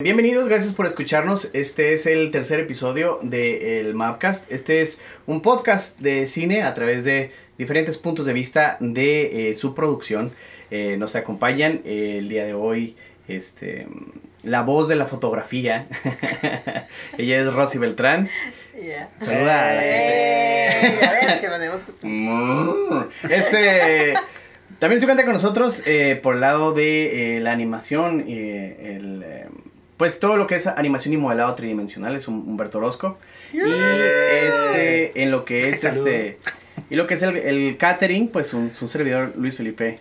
Bienvenidos, gracias por escucharnos. Este es el tercer episodio del Mapcast. Este es un podcast de cine a través de diferentes puntos de vista de eh, su producción. Eh, nos acompañan eh, el día de hoy este, la voz de la fotografía. Ella es Rosy Beltrán. Saluda. este. También se cuenta con nosotros por el lado de la animación, el pues todo lo que es animación y modelado tridimensional es un Humberto Orozco. Y este, en lo que es este. Y lo que es el, catering, pues un, su servidor Luis Felipe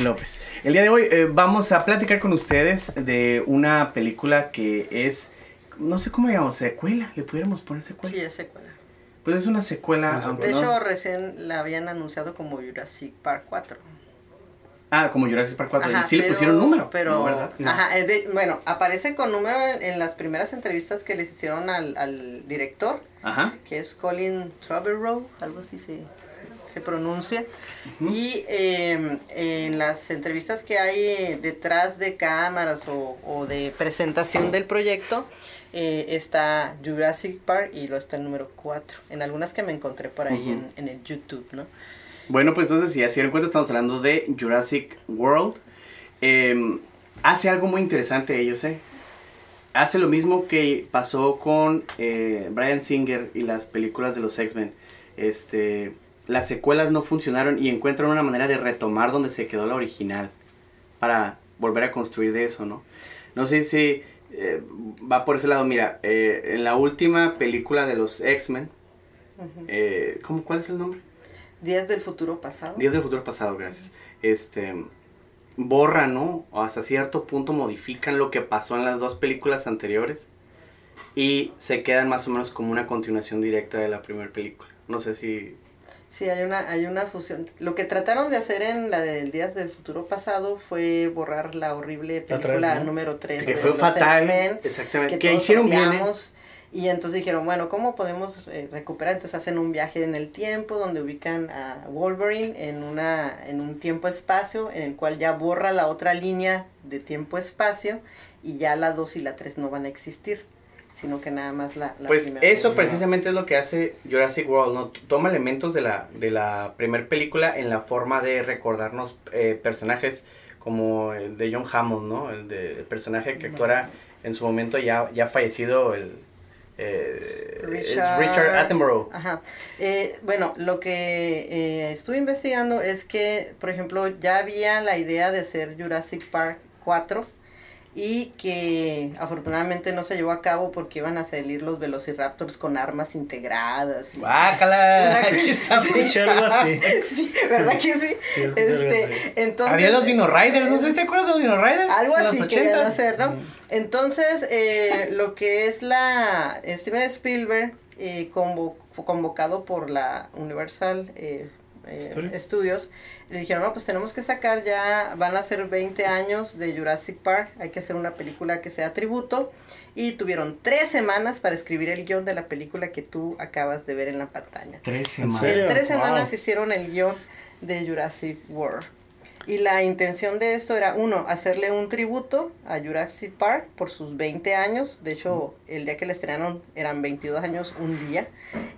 López. El día de hoy eh, vamos a platicar con ustedes de una película que es, no sé cómo le llamamos, secuela, le pudiéramos poner secuela. Sí, es secuela. Pues es una secuela. De hecho, recién la habían anunciado como Jurassic Park 4. Ah, como Jurassic Park 4. sí le pusieron número. Pero, ¿verdad? Ajá, bueno, aparece con número en, las primeras entrevistas que les hicieron al, al director, ajá. que es Colin Trevorrow, algo así se, se pronuncia. Y em, en las entrevistas que hay detrás de cámaras o, o de presentación del proyecto, eh, está Jurassic Park y lo está el número 4. En algunas que me encontré por ahí en, en el YouTube, ¿no? Bueno, pues entonces, si así en cuenta, estamos hablando de Jurassic World. Em, hace algo muy interesante ellos, ¿eh? Hace lo mismo que pasó con eh, Brian Singer y las películas de los X-Men. Este, las secuelas no funcionaron y encuentran una manera de retomar donde se quedó la original. Para volver a construir de eso, ¿no? No sé si eh, va por ese lado. Mira, eh, en la última película de los X-Men, ¿cómo, ¿cuál es el nombre? Días del futuro pasado. Días del futuro pasado, gracias. Este borran, ¿no? O hasta cierto punto modifican lo que pasó en las dos películas anteriores y se quedan más o menos como una continuación directa de la primera película. No sé si Sí, hay una, hay una fusión. Lo que trataron de hacer en la del Días del Futuro Pasado fue borrar la horrible película número 3. Que fue fatal. Exactamente. Que, hicieron bien. ¿eh? Y entonces dijeron, bueno, ¿cómo podemos eh, recuperar? Entonces hacen un viaje en el tiempo donde ubican a Wolverine en, una, en un tiempo-espacio en el cual ya borra la otra línea de tiempo-espacio y ya la 2 y la 3 no van a existir, sino que nada más la... pues eso precisamente es lo que hace Jurassic World, ¿no? Toma elementos de la, de la primera película en la forma de recordarnos eh, personajes como el de John Hammond, ¿no? El, de, personaje que actuara en su momento ya, ya fallecido, el eh, Richard, es Richard Attenborough. Ajá. Eh, bueno, lo que eh, estuve investigando es que, por ejemplo, ya había la idea de hacer Jurassic Park 4 y que afortunadamente no se llevó a cabo porque iban a salir los velociraptors con armas integradas. ¡Bácala! algo así. sí, ¿verdad que sí? este, entonces, Había los Dino Riders, no sé si te acuerdas de los Dino Riders. Algo así querían hacer, ¿no? Entonces, eh, lo que es la Steven Spielberg, eh, convocado por la Universal eh, eh Studios, le dijeron, no, pues tenemos que sacar ya, van a ser 20 años de Jurassic Park, hay que hacer una película que sea tributo. Y tuvieron tres semanas para escribir el guion de la película que tú acabas de ver en la pantalla. Tres semanas. En tres semanas hicieron el guion de Jurassic World. Y la intención de esto era, uno, hacerle un tributo a Jurassic Park por sus 20 años. De hecho, el día que le estrenaron eran 22 años un día.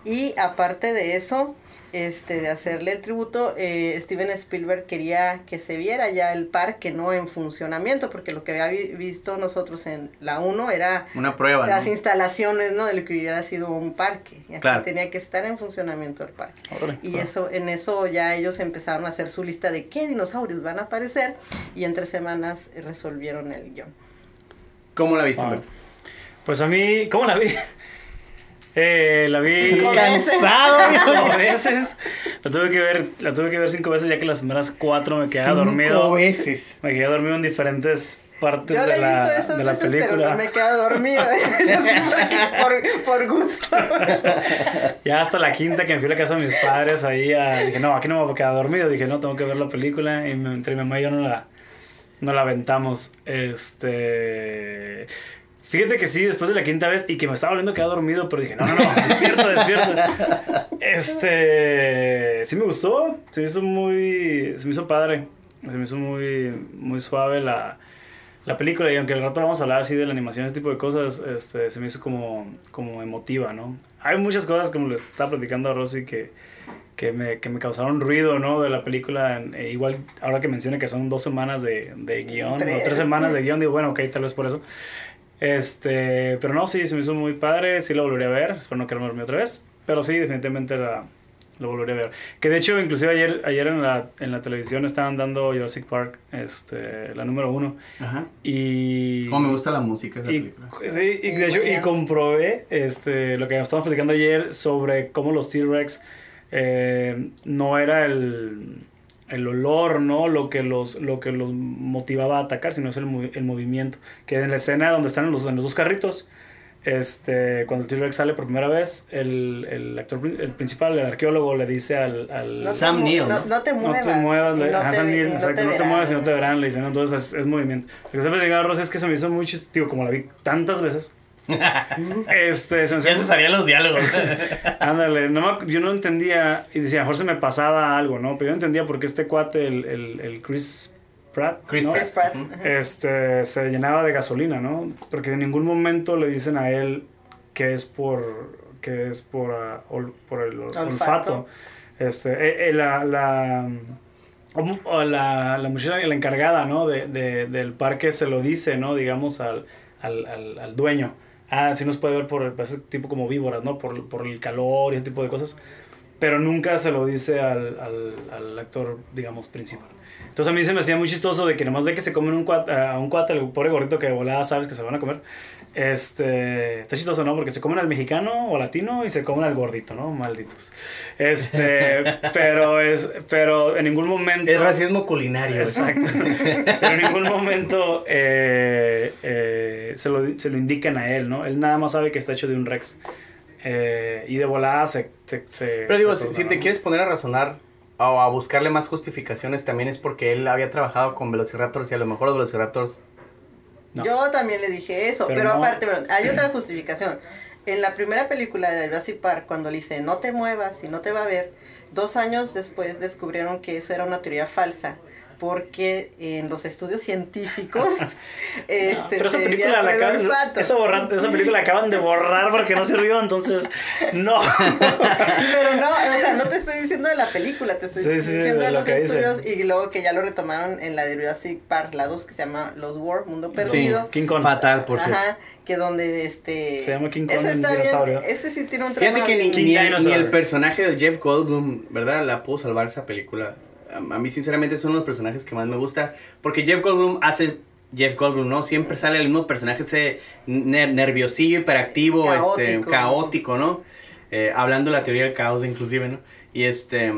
Y aparte de eso, este, de hacerle el tributo, eh, Steven Spielberg quería que se viera ya el parque no en funcionamiento, porque lo que había visto nosotros en la 1 era una prueba, las instalaciones ¿no? de lo que hubiera sido un parque. Y aquí tenía que estar en funcionamiento el parque. y eso, en eso ya ellos empezaron a hacer su lista de qué dinosaurios van a aparecer, y en tres semanas resolvieron el guion. ¿Cómo la viste, Pues a mí, ¿cómo la vi? Eh, la vi cansado cinco veces. La tuve que ver, la tuve que ver cinco veces ya que las primeras cuatro me quedé dormido. Cinco veces. Me quedé dormido en diferentes partes de la, de la película. Pero no me quedé dormido. por, por, gusto. ya hasta la quinta que me fui a la casa de mis padres ahí dije, no, aquí no me voy a quedar dormido. Dije, no, tengo que ver la película. Y entre mi mamá y yo no la, no la aventamos. Este Fíjate que sí, después de la quinta vez y que me estaba volviendo quedar dormido, pero dije, no, no, no, despierta, despierta. Este, sí me gustó, se me hizo muy, se me hizo padre, se me hizo muy, muy suave la, la película y aunque al rato vamos a hablar así de la animación, ese tipo de cosas, este, se me hizo como, como emotiva, ¿no? Hay muchas cosas, como le estaba platicando a Rosy, que, que, me, que me causaron ruido, ¿no? De la película. E igual, ahora que mencione que son dos semanas de, de guion, tres. o tres semanas de guion, digo, bueno, ok, tal vez por eso. Este, pero no, sí, se me hizo muy padre, sí lo volvería a ver, espero no quedarme dormido otra vez, pero sí, definitivamente la, lo volvería a ver. Que de hecho, inclusive ayer, ayer en, la, en la televisión estaban dando Jurassic Park, este, la número uno. Ajá. Y... Como me gusta la música esa y, Sí, y, de hecho, y comprobé este, lo que estábamos platicando ayer sobre cómo los T-Rex eh, no era el, el olor, ¿no? Lo que los, lo que los motivaba a atacar, sino es el, el movimiento. Que en la escena donde están los, en los dos carritos este, cuando el T-Rex sale por primera vez, el, el actor el principal, el arqueólogo, le dice al, al Sam Neill. No, te muevas. No te muevas, no, te, Sam Neill, exacto, no te muevas y no te verán, le dicen, entonces es, es movimiento. Lo que siempre digo Rosa es que se me hizo muy chistoso, como la vi tantas veces. Este, se ya se sabían los diálogos. Ándale, no, yo no entendía, y decía, a lo mejor se me pasaba algo, ¿no? Pero yo no entendía por qué este cuate, el, el, el Chris Pratt, Chris, Pratt. este, se llenaba de gasolina, ¿no? Porque en ningún momento le dicen a él que es por, que es por, ah, por el olfato. Este, eh, eh, la, la, la, la muchacha, la encargada, ¿no? De, de, del parque se lo dice, ¿no? Digamos, al, al, al, al dueño. Ah, sí nos puede ver por ese tipo como víboras, ¿no? Por, por el calor y ese tipo de cosas. Pero nunca se lo dice al, al, al actor, digamos, principal. Entonces a mí se me hacía muy chistoso de que nomás ve que se comen un cuate, a un cuate, el pobre gordito que de volada sabes que se van a comer. Este, está chistoso, ¿no? Porque se comen al mexicano o latino y se comen al gordito, ¿no? Malditos. Este, pero es, pero en ningún momento... Es racismo culinario. Exacto. pero en ningún momento eh, eh, se, lo, se lo indican a él, ¿no? Él nada más sabe que está hecho de un rex. Eh, y de volada se... se, pero digo, si, te quieres poner a razonar o a buscarle más justificaciones también es porque él había trabajado con Velociraptors y a lo mejor los Velociraptors. Yo también le dije eso, pero, aparte, hay otra justificación. En la primera película de Jurassic Park, cuando le dice no te muevas y no te va a ver, dos años después descubrieron que eso era una teoría falsa porque en los estudios científicos este pero esa película la acaban, esa, esa película acaban de borrar porque no sirvió entonces no. Pero no o sea no te estoy diciendo de la película te estoy diciendo de, los estudios y luego que ya lo retomaron en la de Jurassic Park la 2 que se llama Los War Mundo Perdido. Sí, King Kong. Fatal por cierto. Ajá, que donde este se llama King Kong ese está bien, ese sí tiene un Fíjate que ni, ni, ni, el personaje de Jeff Goldblum verdad la pudo salvar esa película a mí sinceramente es uno de los personajes que más me gusta, porque Jeff Goldblum hace Jeff Goldblum, ¿no? Siempre sale el mismo personaje, ese nerviosillo, hiperactivo, caótico, este, caótico ¿no? Eh, hablando de la teoría del caos inclusive, ¿no? Y este...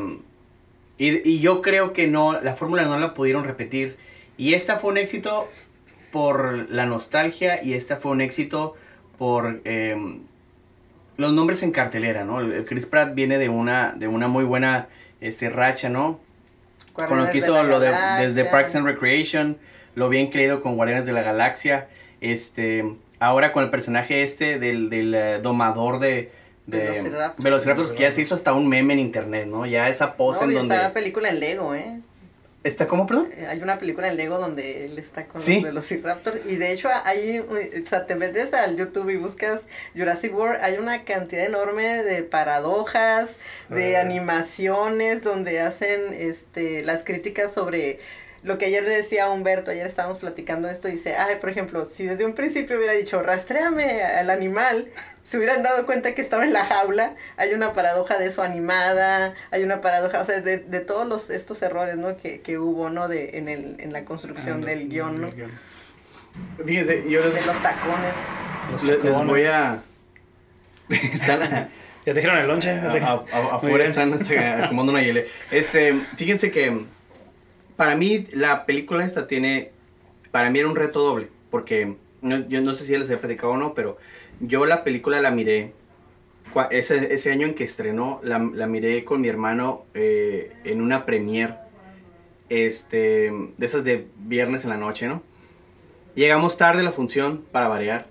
Y, y yo creo que no, la fórmula no la pudieron repetir. Y esta fue un éxito por la nostalgia y esta fue un éxito por em, los nombres en cartelera, ¿no? El Chris Pratt viene de una, de una muy buena este, racha, ¿no? Con lo que hizo lo de, desde Parks and Recreation, lo bien creído con Guardianes de la Galaxia, este, ahora con el personaje este del, del eh, domador de, de Velociraptors, que ya se hizo hasta un meme en internet, ¿no? Ya esa pose en donde... Está película en Lego, ¿eh? ¿Está cómo, perdón? Eh, hay una película en Lego donde él está con los Velociraptors. Y de hecho, hay, o sea, te metes al YouTube y buscas Jurassic World. Hay una cantidad enorme de paradojas, de animaciones, donde hacen este las críticas sobre lo que ayer le decía a Humberto, ayer estábamos platicando esto, dice, ay, por ejemplo, si desde un principio hubiera dicho, rastréame al animal, se hubieran dado cuenta que estaba en la jaula, hay una paradoja de eso animada, hay una paradoja, o sea, de, de todos los, estos errores, ¿no? Que, que hubo, ¿no? De, en, el, en la construcción ah, del guion, ¿no? Fíjense, yo De los tacones. Los les, voy a... están... ¿Ya te dijeron el lonche? afuera están acomodando una hiele. Este, fíjense que para mí la película esta tiene, para mí era un reto doble, porque yo no sé si ya les he platicado o no, pero yo la película la miré, ese, ese año en que estrenó, la, la miré con mi hermano eh, en una premiere, este, de esas de viernes en la noche, ¿no? Llegamos tarde a la función para variar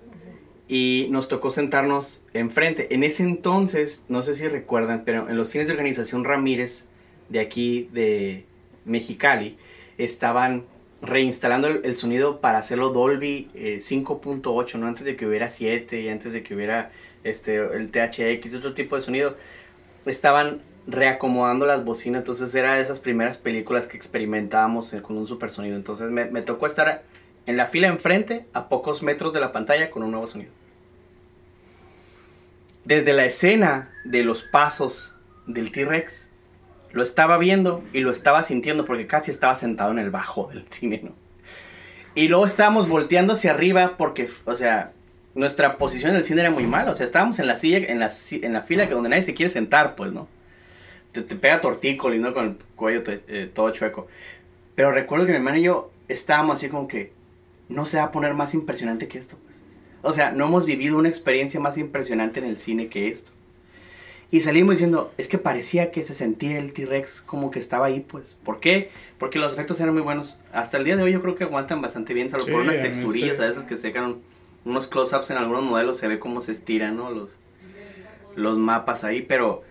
y nos tocó sentarnos enfrente. En ese entonces, no sé si recuerdan, pero en los cines de organización Ramírez de aquí de Mexicali estaban reinstalando el, sonido para hacerlo Dolby 5.8, eh, ¿no? Antes de que hubiera 7 y antes de que hubiera este, el THX otro tipo de sonido. Estaban reacomodando las bocinas, entonces era de esas primeras películas que experimentábamos con un super sonido. Entonces me, me tocó estar en la fila enfrente, a pocos metros de la pantalla, con un nuevo sonido. Desde la escena de los pasos del T-Rex, lo estaba viendo y lo estaba sintiendo porque casi estaba sentado en el bajo del cine. Y luego estábamos volteando hacia arriba porque, o sea, nuestra posición en el cine era muy mala. O sea, estábamos en la silla, en la, en la fila que donde nadie se quiere sentar, pues, ¿no? Te, te pega tortícolis, ¿no? Con el cuello eh, todo chueco. Pero recuerdo que mi hermano y yo estábamos así como que no se va a poner más impresionante que esto. Pues. O sea, no hemos vivido una experiencia más impresionante en el cine que esto. Y salimos diciendo, es que parecía que se sentía el T-Rex como que estaba ahí, pues. ¿Por qué? Porque los efectos eran muy buenos. Hasta el día de hoy yo creo que aguantan bastante bien, salvo por unas texturillas a veces que se secan unos close-ups en algunos modelos, se ve cómo se estiran, ¿no? Los, los mapas ahí, pero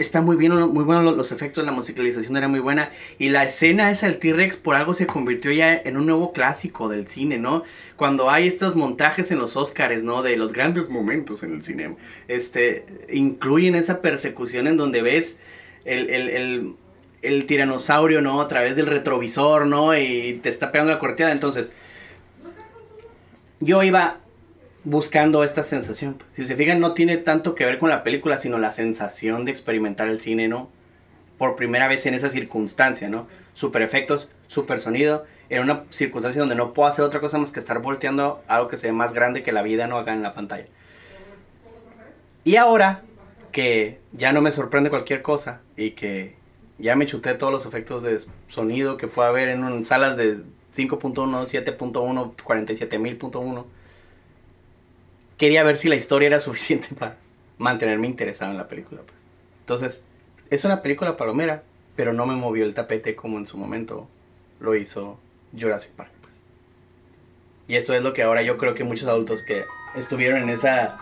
está muy bien, muy bueno los, efectos, la musicalización era muy buena. Y la escena esa del T-Rex por algo se convirtió ya en un nuevo clásico del cine, ¿no? Cuando hay estos montajes en los Oscars, ¿no? De los grandes momentos en el cine. Este, incluyen esa persecución en donde ves el, el, tiranosaurio, ¿no? A través del retrovisor, ¿no? Y te está pegando la corteada. Entonces, yo iba buscando esta sensación. Si se fijan, no tiene tanto que ver con la película, sino la sensación de experimentar el cine, ¿no? Por primera vez en esa circunstancia, ¿no? Super efectos, super sonido, en una circunstancia donde no puedo hacer otra cosa más que estar volteando algo que se ve más grande que la vida no haga en la pantalla. Y ahora que ya no me sorprende cualquier cosa y que ya me chuté todos los efectos de sonido que pueda haber en salas de 5.1, 7.1, 47.000.1 quería ver si la historia era suficiente para mantenerme interesado en la película. Pues. Entonces, es una película palomera, pero no me movió el tapete como en su momento lo hizo Jurassic Park. Pues. Y esto es lo que ahora yo creo que muchos adultos que estuvieron en esa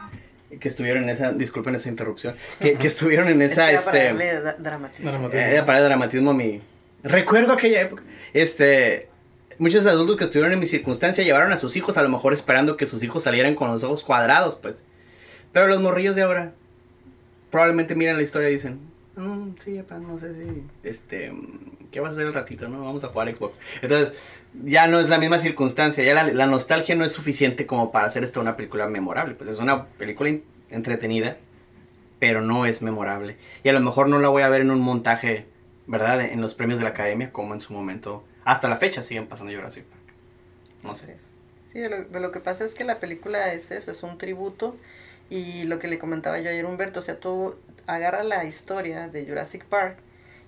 que estuvieron en esa, disculpen esa interrupción, que, que estuvieron en esa, este, para dramatismo. Eh, para dramatismo mi, recuerdo aquella época, este, muchos adultos que estuvieron en mi circunstancia llevaron a sus hijos a lo mejor esperando que sus hijos salieran con los ojos cuadrados, pues. Pero los morrillos de ahora probablemente miran la historia y dicen, mm, sí, no sé si, este, ¿qué vas a hacer el ratito, no? Vamos a jugar Xbox. Entonces, ya no es la misma circunstancia, ya la, nostalgia no es suficiente como para hacer esta una película memorable, pues es una película entretenida, pero no es memorable. Y a lo mejor no la voy a ver en un montaje, ¿verdad? En los premios de la academia, como en su momento hasta la fecha siguen pasando Jurassic Park. No sé. Sí, lo, lo que pasa es que la película es eso, es un tributo. Y lo que le comentaba yo ayer Humberto, o sea, tú agarra la historia de Jurassic Park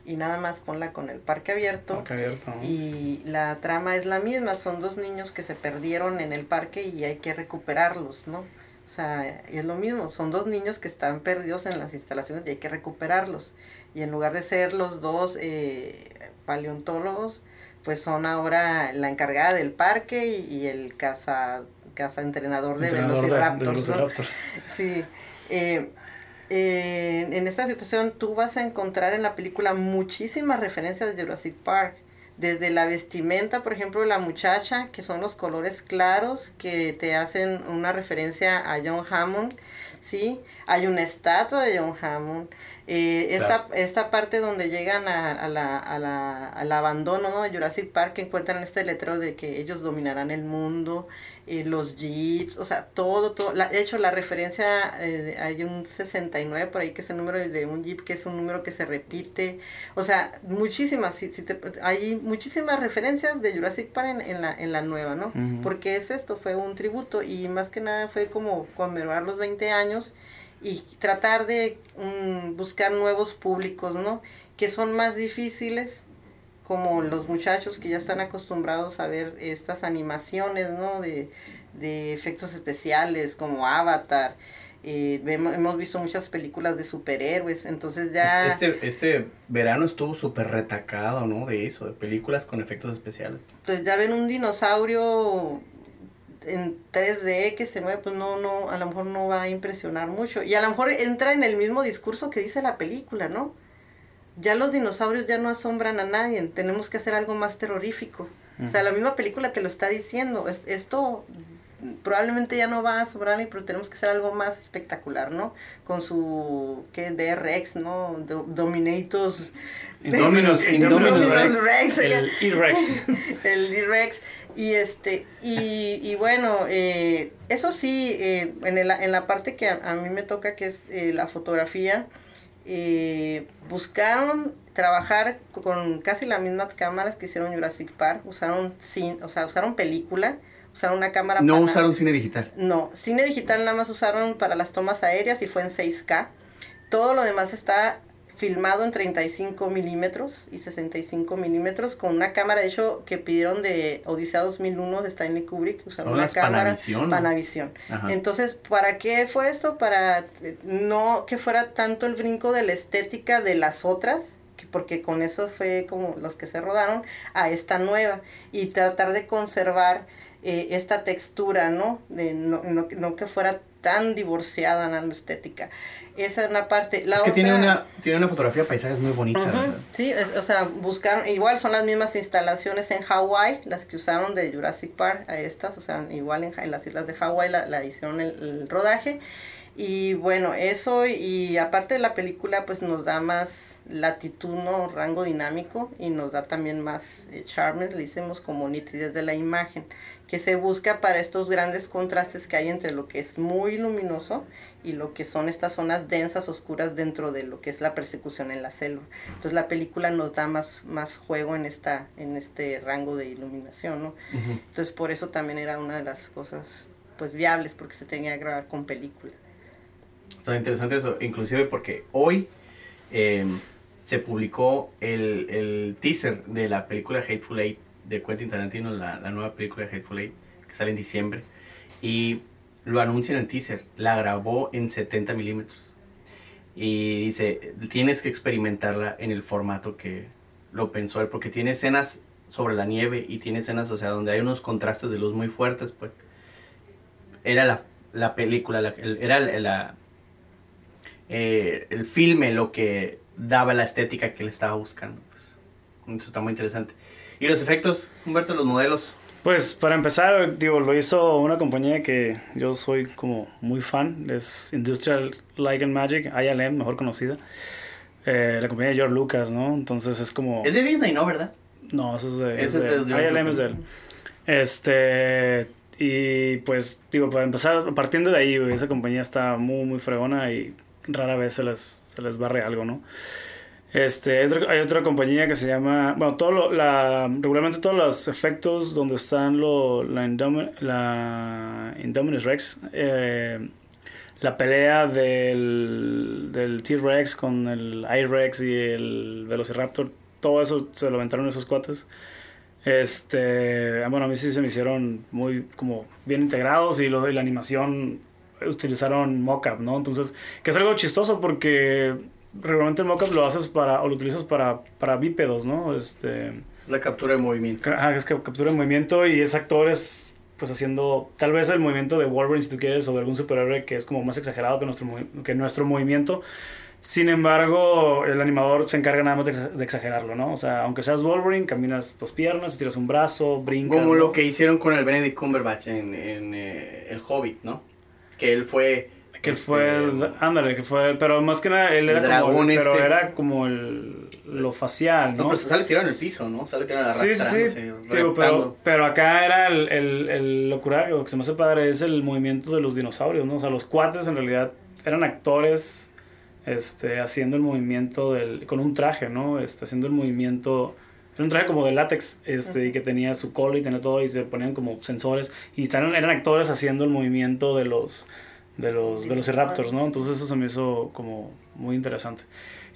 y nada más ponla con el parque abierto. Parque abierto Y la trama es la misma, son dos niños que se perdieron en el parque y hay que recuperarlos, ¿no? O sea, y es lo mismo, son dos niños que están perdidos en las instalaciones y hay que recuperarlos. Y en lugar de ser los dos eh, paleontólogos, pues son ahora la encargada del parque y, el casa, casa entrenador de Velociraptors. Sí. Eh, eh, en esta situación tú vas a encontrar en la película muchísimas referencias de Jurassic Park. Desde la vestimenta, por ejemplo, de la muchacha, que son los colores claros que te hacen una referencia a John Hammond, ¿sí? Hay una estatua de John Hammond. Eh, esta, esta parte donde llegan a, la, a la, al abandono de Jurassic Park, encuentran este letrero de que ellos dominarán el mundo, eh, los jeeps, o sea, todo, todo. La, de hecho, la referencia, eh, hay un 69 por ahí que es el número de un jeep, que es un número que se repite. O sea, muchísimas, si, si te, hay muchísimas referencias de Jurassic Park en, en, la, en la nueva, ¿no? Porque es esto, fue un tributo y más que nada fue como conmemorar los 20 años y tratar de mm, buscar nuevos públicos, ¿no? Que son más difíciles, como los muchachos que ya están acostumbrados a ver estas animaciones, ¿no? De, efectos especiales como Avatar. Eh, hemos visto muchas películas de superhéroes, entonces ya... Este, este verano estuvo súper retacado, ¿no? De eso, de películas con efectos especiales. Pues ya ven un dinosaurio en 3D que se mueve, pues no, no, a lo mejor no va a impresionar mucho. Y a lo mejor entra en el mismo discurso que dice la película, ¿no? Ya los dinosaurios ya no asombran a nadie, tenemos que hacer algo más terrorífico. O sea, la misma película te lo está diciendo. esto probablemente ya no va a sobrar, pero tenemos que hacer algo más espectacular, ¿no? Con su, ¿qué? DRX, ¿no? Dominatos. Indominus, Indominus Rex. El E-Rex. el E-Rex. Y este, y, y bueno, eh, eso sí, eh, en, el, en la parte que a, mí me toca, que es eh, la fotografía, buscaron trabajar con casi las mismas cámaras que hicieron Jurassic Park, usaron, sin, o sea, usaron película, usaron una cámara. No usaron cine digital. No, cine digital nada más usaron para las tomas aéreas y fue en 6K. Todo lo demás está filmado en 35 milímetros y 65 milímetros con una cámara, de hecho, que pidieron de Odisea 2001 de Stanley Kubrick, usaron una cámara Panavision. Entonces, ¿para qué fue esto? Para eh, no que fuera tanto el brinco de la estética de las otras, porque con eso fue como los que se rodaron, a esta nueva y tratar de conservar eh, esta textura, ¿no? De no, no, que fuera tan divorciada en la estética. Esa es una parte. La es que tiene, una, tiene una fotografía de paisajes muy bonita. Sí, o sea, buscaron, igual son las mismas instalaciones en Hawái, las que usaron de Jurassic Park a estas, o sea, igual en, las islas de Hawái la, la hicieron el, rodaje. Y bueno, eso y aparte de la película pues nos da más latitud, ¿no? rango dinámico y nos da también más eh, charmes, le hicimos como nitidez de la imagen que se busca para estos grandes contrastes que hay entre lo que es muy luminoso y lo que son estas zonas densas, oscuras dentro de lo que es la persecución en la selva. Entonces la película nos da más, más juego en, esta, en este rango de iluminación, ¿no? Entonces por eso también era una de las cosas pues viables porque se tenía que grabar con película. Está interesante eso, inclusive porque hoy em, se publicó el, el teaser de la película Hateful Eight de Quentin Tarantino, la, la nueva película de Hateful Eight, que sale en diciembre. Y lo anuncia en el teaser. La grabó en 70 milímetros. Y dice, tienes que experimentarla en el formato que lo pensó él, porque tiene escenas sobre la nieve y tiene escenas, o sea, donde hay unos contrastes de luz muy fuertes, pues. Era la, la película, la, era la, eh, el filme lo que daba la estética que él estaba buscando. Eso está muy interesante. ¿Y los efectos, Humberto, los modelos? Pues para empezar, digo, lo hizo una compañía que yo soy como muy fan, es Industrial Light and Magic, ILM, mejor conocida. Eh, la compañía de George Lucas, ¿no? Entonces es como... Es de Disney, ¿no? ¿Verdad? No, eso es de... Es, de, ILM es de él. Este... Y pues, digo, para empezar, partiendo de ahí, esa compañía está muy, muy fregona y rara vez se les, se les barre algo, ¿no? Este, hay otra, compañía que se llama, bueno, todo lo, la, regularmente todos los efectos donde están lo, la, la Indominus Rex, eh, la pelea del, del T-Rex con el I-Rex y el Velociraptor, todo eso se lo aventaron esos cuates. Este, bueno, a mí sí se me hicieron muy como bien integrados y, lo, y la animación utilizaron mockup, ¿no? Entonces, que es algo chistoso porque regularmente el mockup lo haces para, o lo utilizas para, para bípedos, ¿no? Este... La captura de movimiento. Ajá, es que captura de movimiento y es actores pues haciendo tal vez el movimiento de Wolverine si tú quieres o de algún superhéroe que es como más exagerado que nuestro, que nuestro movimiento. Sin embargo, el animador se encarga nada más de, exagerarlo, ¿no? O sea, aunque seas Wolverine, caminas dos piernas, estiras un brazo, brincas. Como lo que hicieron con el Benedict Cumberbatch en, en eh, El Hobbit, ¿no? Que él fue que fue, este, ándale, que fue, pero más que nada, él era como, pero este. era como el, lo facial, ¿no? No, pero sale tirado en el piso, ¿no? Sale tirado en la Sí, sí, sí. pero, pero acá era el, el, el locura, lo que se me hace padre es el movimiento de los dinosaurios, ¿no? O sea, los cuates en realidad eran actores, este, haciendo el movimiento del, con un traje, ¿no? Este, haciendo el movimiento, era un traje como de látex, este, y que tenía su cola y tenía todo, y se ponían como sensores, y eran, eran actores haciendo el movimiento de los de los Velociraptors, ¿no? Entonces eso se me hizo como muy interesante.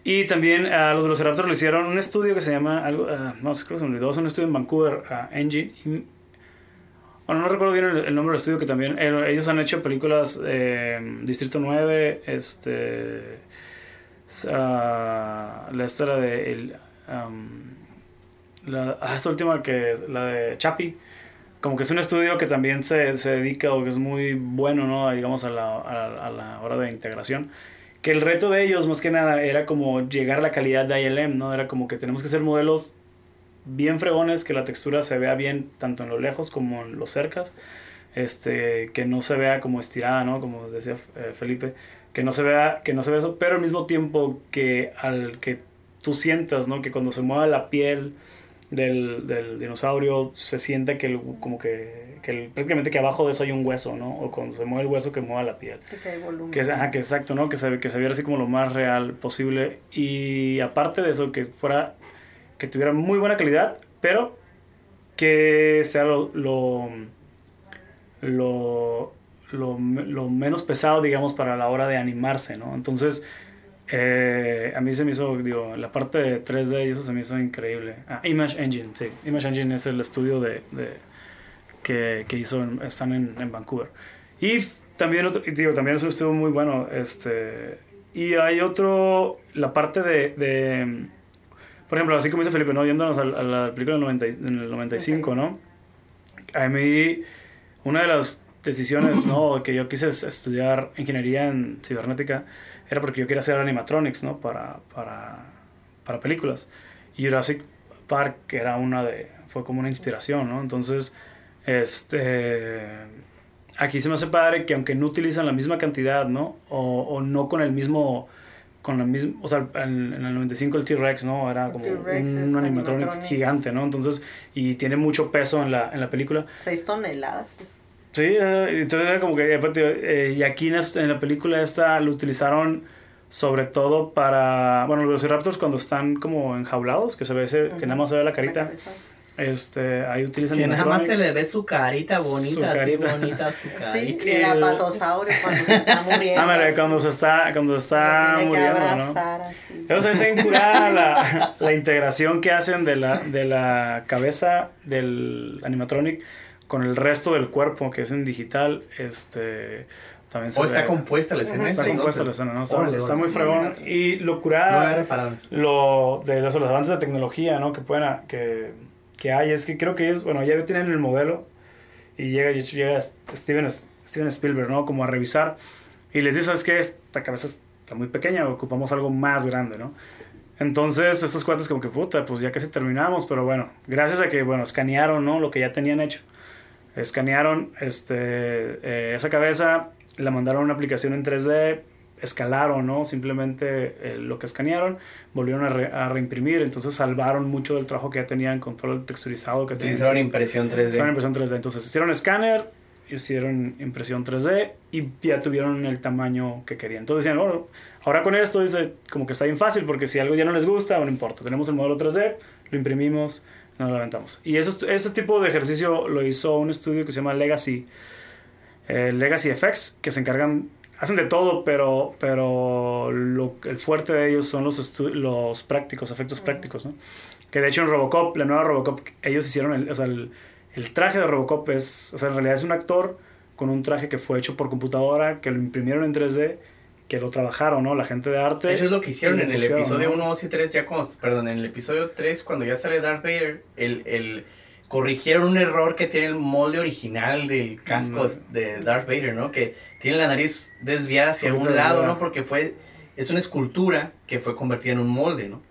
Y también a los Velociraptors le hicieron un estudio que se llama, algo, uh, no sé, creo que se me olvidó, es un estudio en Vancouver, uh, Engine. bueno, no recuerdo bien el, nombre del estudio que también, eh, ellos han hecho películas eh, Distrito 9, este, uh, la esta de, el, um, la, ah, esta última que, la de Chappie como que es un estudio que también se, se dedica o que es muy bueno, ¿no? Digamos, a la, a, la hora de integración. Que el reto de ellos, más que nada, era como llegar a la calidad de ILM, ¿no? Era como que tenemos que ser modelos bien fregones, que la textura se vea bien tanto en lo lejos como en los cercas, este, que no se vea como estirada, ¿no? Como decía eh, Felipe, que no se vea, que no se vea eso, pero al mismo tiempo que al que tú sientas, ¿no? Que cuando se mueva la piel del, del dinosaurio se siente que como que, que prácticamente que abajo de eso hay un hueso, ¿no? O cuando se mueve el hueso que mueva la piel. Que hay volumen. Que, ajá, que exacto, ¿no? Que se, que se viera así como lo más real posible. Y aparte de eso, que fuera, que tuviera muy buena calidad, pero que sea lo, lo, lo, lo, lo menos pesado, digamos, para la hora de animarse, ¿no? Entonces, eh, a mí se me hizo, digo, la parte de 3D eso se me hizo increíble. Ah, Image Engine, sí. Image Engine es el estudio de, de que, que, hizo, están en, en, Vancouver. Y también, otro, digo, también es un estudio muy bueno. Este, y hay otro, la parte de, de por ejemplo, así como dice Felipe, ¿no? Yéndonos a, la película del 90, en el 95, ¿no? A mí, una de las decisiones, ¿no? Que yo quise estudiar ingeniería en cibernética era porque yo quería hacer animatronics, ¿no? Para, para, para películas. Y Jurassic Park era una de, fue como una inspiración, ¿no? Entonces, este, aquí se me hace padre que aunque no utilizan la misma cantidad, ¿no? O, o no con el mismo, con la misma, o sea, en, en el 95 el T-Rex, ¿no? Era como un, animatronic gigante, ¿no? Entonces, y tiene mucho peso en la, en la película. Seis toneladas, pues. Sí, eh, entonces era como que, aparte, eh, y aquí en la, en la, película esta lo utilizaron sobre todo para, bueno, los Raptors cuando están como enjaulados, que se ve ese, que nada más se ve la carita. este, ahí utilizan Que nada más se le ve su carita bonita, su carita. bonita su carita. Sí, y el apatosaurio cuando se está muriendo. Ah, mira, cuando se está, cuando está muriendo, ¿no? Así. Eso es incurada la, la integración que hacen de la, de la cabeza del animatronic con el resto del cuerpo que es en digital, este también se o está compuesta la escena. Está compuesta la escena, ¿no? Está, está muy fregón. Y lo curada, lo de los, los, avances de tecnología, ¿no? Que pueden, que, que hay, es que creo que ellos, bueno, ya tienen el modelo y llega, llega Steven, Steven Spielberg, ¿no? Como a revisar y les dice, ¿sabes qué? Esta cabeza está muy pequeña, ocupamos algo más grande, ¿no? Entonces, estos cuates como que, puta, pues ya casi terminamos, pero bueno, gracias a que, bueno, escanearon, ¿no? Lo que ya tenían hecho escanearon este, eh, esa cabeza, la mandaron a una aplicación en 3D, escalaron, ¿no? Simplemente eh, lo que escanearon, volvieron a, reimprimir, entonces salvaron mucho del trabajo que ya tenían con todo el texturizado que tenían. Hicieron impresión 3D. Hicieron impresión 3D, entonces hicieron escáner, hicieron impresión 3D y ya tuvieron el tamaño que querían. Entonces decían, bueno, ahora con esto dice como que está bien fácil porque si algo ya no les gusta, no importa, tenemos el modelo 3D, lo imprimimos, nos lo aventamos. Y eso, ese tipo de ejercicio lo hizo un estudio que se llama Legacy, eh, Legacy Effects, que se encargan, hacen de todo, pero, pero lo, el fuerte de ellos son los, los prácticos, efectos prácticos, ¿no? Que de hecho en Robocop, la nueva Robocop, ellos hicieron, el, o sea, el, el traje de Robocop es, o sea, en realidad es un actor con un traje que fue hecho por computadora, que lo imprimieron en 3D que lo trabajaron, ¿no? La gente de arte. Eso es lo que hicieron en el episodio 1, 2 y 3, ya como, perdón, en el episodio 3, cuando ya sale Darth Vader, el, el, corrigieron un error que tiene el molde original del casco mm. de Darth Vader, ¿no? Que tiene la nariz desviada hacia un lado, ¿no? Porque fue, es una escultura que fue convertida en un molde, ¿no?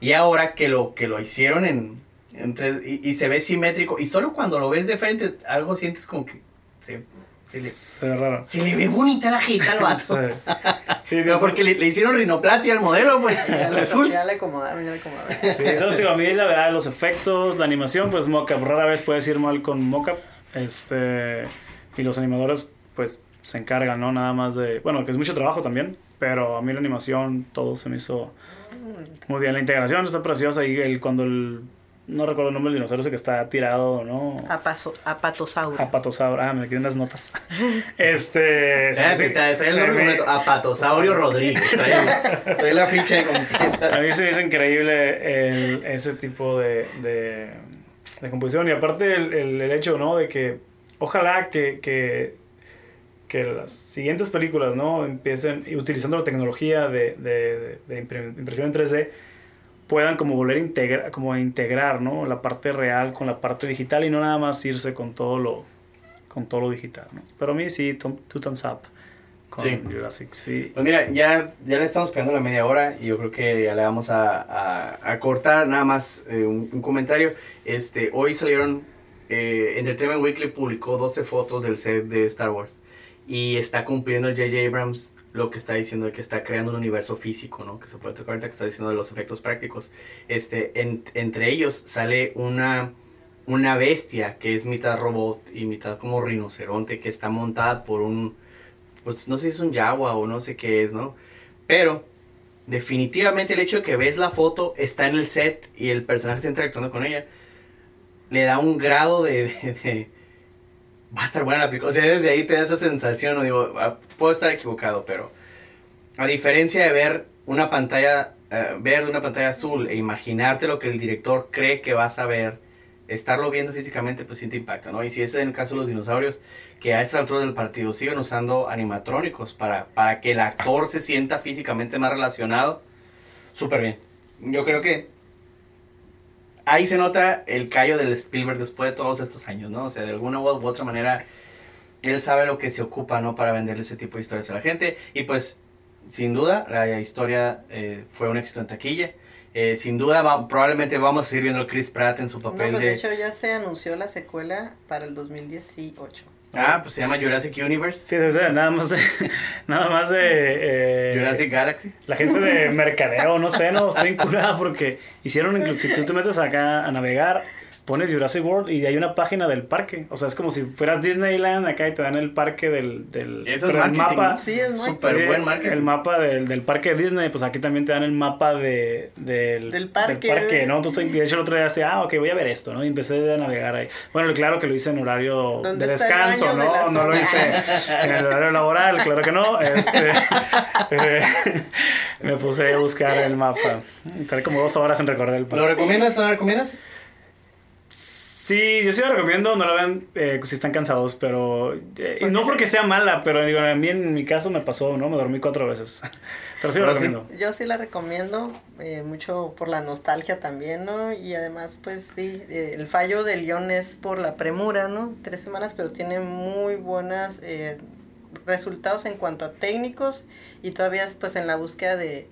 Y ahora que lo, que lo hicieron en, y, y, se ve simétrico, y solo cuando lo ves de frente, algo sientes como que se se le, se le ve bonita la jeta al vaso. Sí. Pero porque le, le, hicieron rinoplastia al modelo, pues. Ya, resulta. ya le acomodaron, ya le acomodaron. Sí, entonces, digo, a mí la verdad, los efectos, la animación, pues mocap. Rara vez puedes ir mal con mocap. Este, y los animadores, pues se encargan, ¿no? Nada más de. Bueno, que es mucho trabajo también. Pero a mí la animación, todo se me hizo muy bien. La integración está preciosa. Y el, cuando el no recuerdo el nombre del dinosaurio ese que está tirado, ¿no? Apaso, apatosauro. Apatosauro. Ah, me quedé unas notas. este. Ah, sí, trae, el nombre completo. Apatosaurio Rodríguez. Trae, la ficha completa. A mí se me hizo increíble el, ese tipo de, de, de, composición. Y aparte el, el, el, hecho, ¿no? De que ojalá que, que, que las siguientes películas, ¿no? Empiecen utilizando la tecnología de, de, de impresión en 3D puedan como volver a integrar, como a integrar, ¿no? La parte real con la parte digital y no nada más irse con todo lo, con todo lo digital, ¿no? Pero a mí sí, two thumbs up con Jurassic, sí. Pues mira, ya, ya le estamos pegando la media hora y yo creo que ya le vamos a, a, cortar nada más eh, un, comentario. Este, hoy salieron, eh, Entertainment Weekly publicó 12 fotos del set de Star Wars y está cumpliendo J.J. Abrams lo que está diciendo de que está creando un universo físico, ¿no? Que se puede tocar ahorita, que está diciendo de los efectos prácticos. Este, entre ellos sale una, una bestia que es mitad robot y mitad como rinoceronte que está montada por un pues no sé si es un Jaguar o no sé qué es, ¿no? Pero definitivamente el hecho de que ves la foto, está en el set y el personaje está interactuando con ella, le da un grado de, va a estar buena la película. O sea, desde ahí te da esa sensación, no digo, ah, puedo estar equivocado, pero a diferencia de ver una pantalla uh, verde, una pantalla azul e imaginarte lo que el director cree que vas a ver, estarlo viendo físicamente pues sí te impacta, ¿no? Y si es en el caso de los dinosaurios, que a esta altura del partido siguen usando animatrónicos para, para que el actor se sienta físicamente más relacionado, súper bien. Yo creo que ahí se nota el callo del Spielberg después de todos estos años, ¿no? O sea, de alguna u otra manera, él sabe lo que se ocupa, ¿no? Para venderle ese tipo de historias a la gente. Y pues, sin duda, la historia eh, fue un éxito en taquilla. Eh, sin duda, probablemente vamos a seguir viendo a Chris Pratt en su papel. No, pues, de hecho, ya se anunció la secuela para el 2018. Ah, pues se llama Jurassic Universe. Sí, o sea, nada más de, nada más de eh, Jurassic Galaxy. La gente de mercadeo, no sé, no, estoy incurada porque hicieron, incluso si tú te metes acá a navegar, pones Jurassic World y hay una página del parque. O sea, es como si fueras Disneyland acá y te dan el parque del, del Eso es marketing. mapa. Sí, es buen marketing. El mapa del, del, parque de Disney, pues aquí también te dan el mapa de, del, del parque. ¿no? Entonces, de hecho, el otro día decía, ah, ok, voy a ver esto, ¿no? Y empecé a navegar ahí. Bueno, claro que lo hice en horario de descanso, ¿no? no lo hice en el horario laboral, claro que no. Este, me puse a buscar el mapa. Tardé como dos horas en recorrer el parque. ¿Lo recomiendas? ¿Lo recomiendas? Sí, yo sí la recomiendo, no la vean eh, si están cansados, pero... Eh, no porque sea mala, pero digo, a mí en mi caso me pasó, ¿no? Me dormí cuatro veces. Pero sí la recomiendo. Yo sí la recomiendo, eh, mucho por la nostalgia también, ¿no? Y además, pues sí, el fallo del guion es por la premura, ¿no? Tres semanas, pero tiene muy buenos resultados en cuanto a técnicos y todavía pues en la búsqueda de,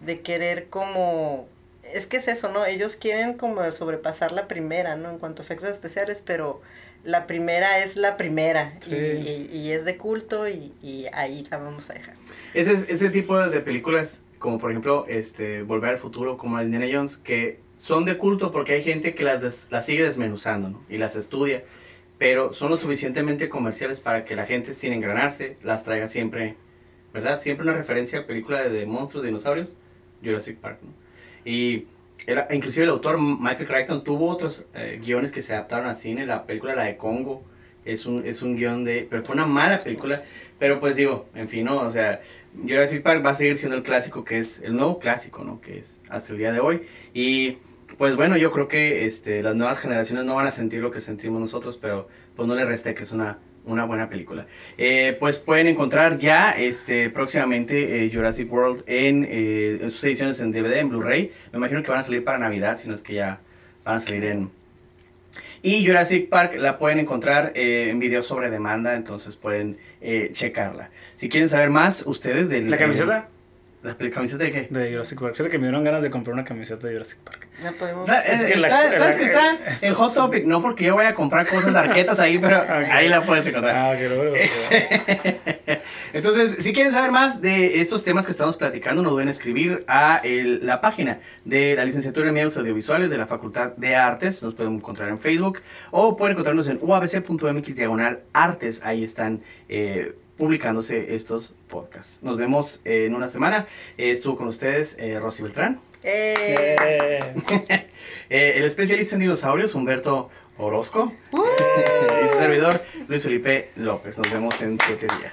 de querer como es que es eso, ¿no? Ellos quieren como sobrepasar la primera, ¿no? En cuanto a efectos especiales, pero la primera es la primera y, es de culto y, ahí la vamos a dejar. Ese, ese tipo de películas, como por ejemplo este, Volver al Futuro, como Indiana Jones, que son de culto porque hay gente que las, las sigue desmenuzando ¿no? y las estudia, pero son lo suficientemente comerciales para que la gente, sin engranarse, las traiga siempre, ¿verdad? Siempre una referencia a película de, de monstruos, dinosaurios, Jurassic Park, ¿no? Y era, inclusive el autor Michael Crichton tuvo otros eh, guiones que se adaptaron al cine. La película, la de Congo, es un, es un guion de... Pero fue una mala película. Pero pues digo, en fin, ¿no? O sea, Jurassic Park va a seguir siendo el clásico que es... El nuevo clásico, ¿no? Que es hasta el día de hoy. Y pues bueno, yo creo que este, las nuevas generaciones no van a sentir lo que sentimos nosotros, pero pues no le reste que es una una buena película. Eh, pues pueden encontrar ya este, próximamente eh, Jurassic World en, eh, sus ediciones en DVD, en Blu-ray. Me imagino que van a salir para Navidad, si no es que ya van a salir en... Y Jurassic Park la pueden encontrar en videos sobre demanda, entonces pueden checarla. Si quieren saber más, ustedes del... ¿La camiseta? ¿La camiseta de qué? De Jurassic Park. Fíjate que me dieron ganas de comprar una camiseta de Jurassic Park. Ya podemos... Es que ¿Sabes que está en Hot Topic? No porque yo vaya a comprar cosas de arquetas ahí, pero ahí la puedes encontrar. Ah, qué bueno. Entonces, si quieren saber más de estos temas que estamos platicando, nos deben escribir a la página de la licenciatura en medios audiovisuales de la Facultad de Artes. Nos pueden encontrar en Facebook o pueden encontrarnos en uabc.mx diagonal artes. Ahí están eh, publicándose estos podcasts. Nos vemos en una semana. estuvo con ustedes eh, Rosy Beltrán. Eh. eh. el especialista en dinosaurios, Humberto Orozco. y su servidor, Luis Felipe López. Nos vemos en siete días.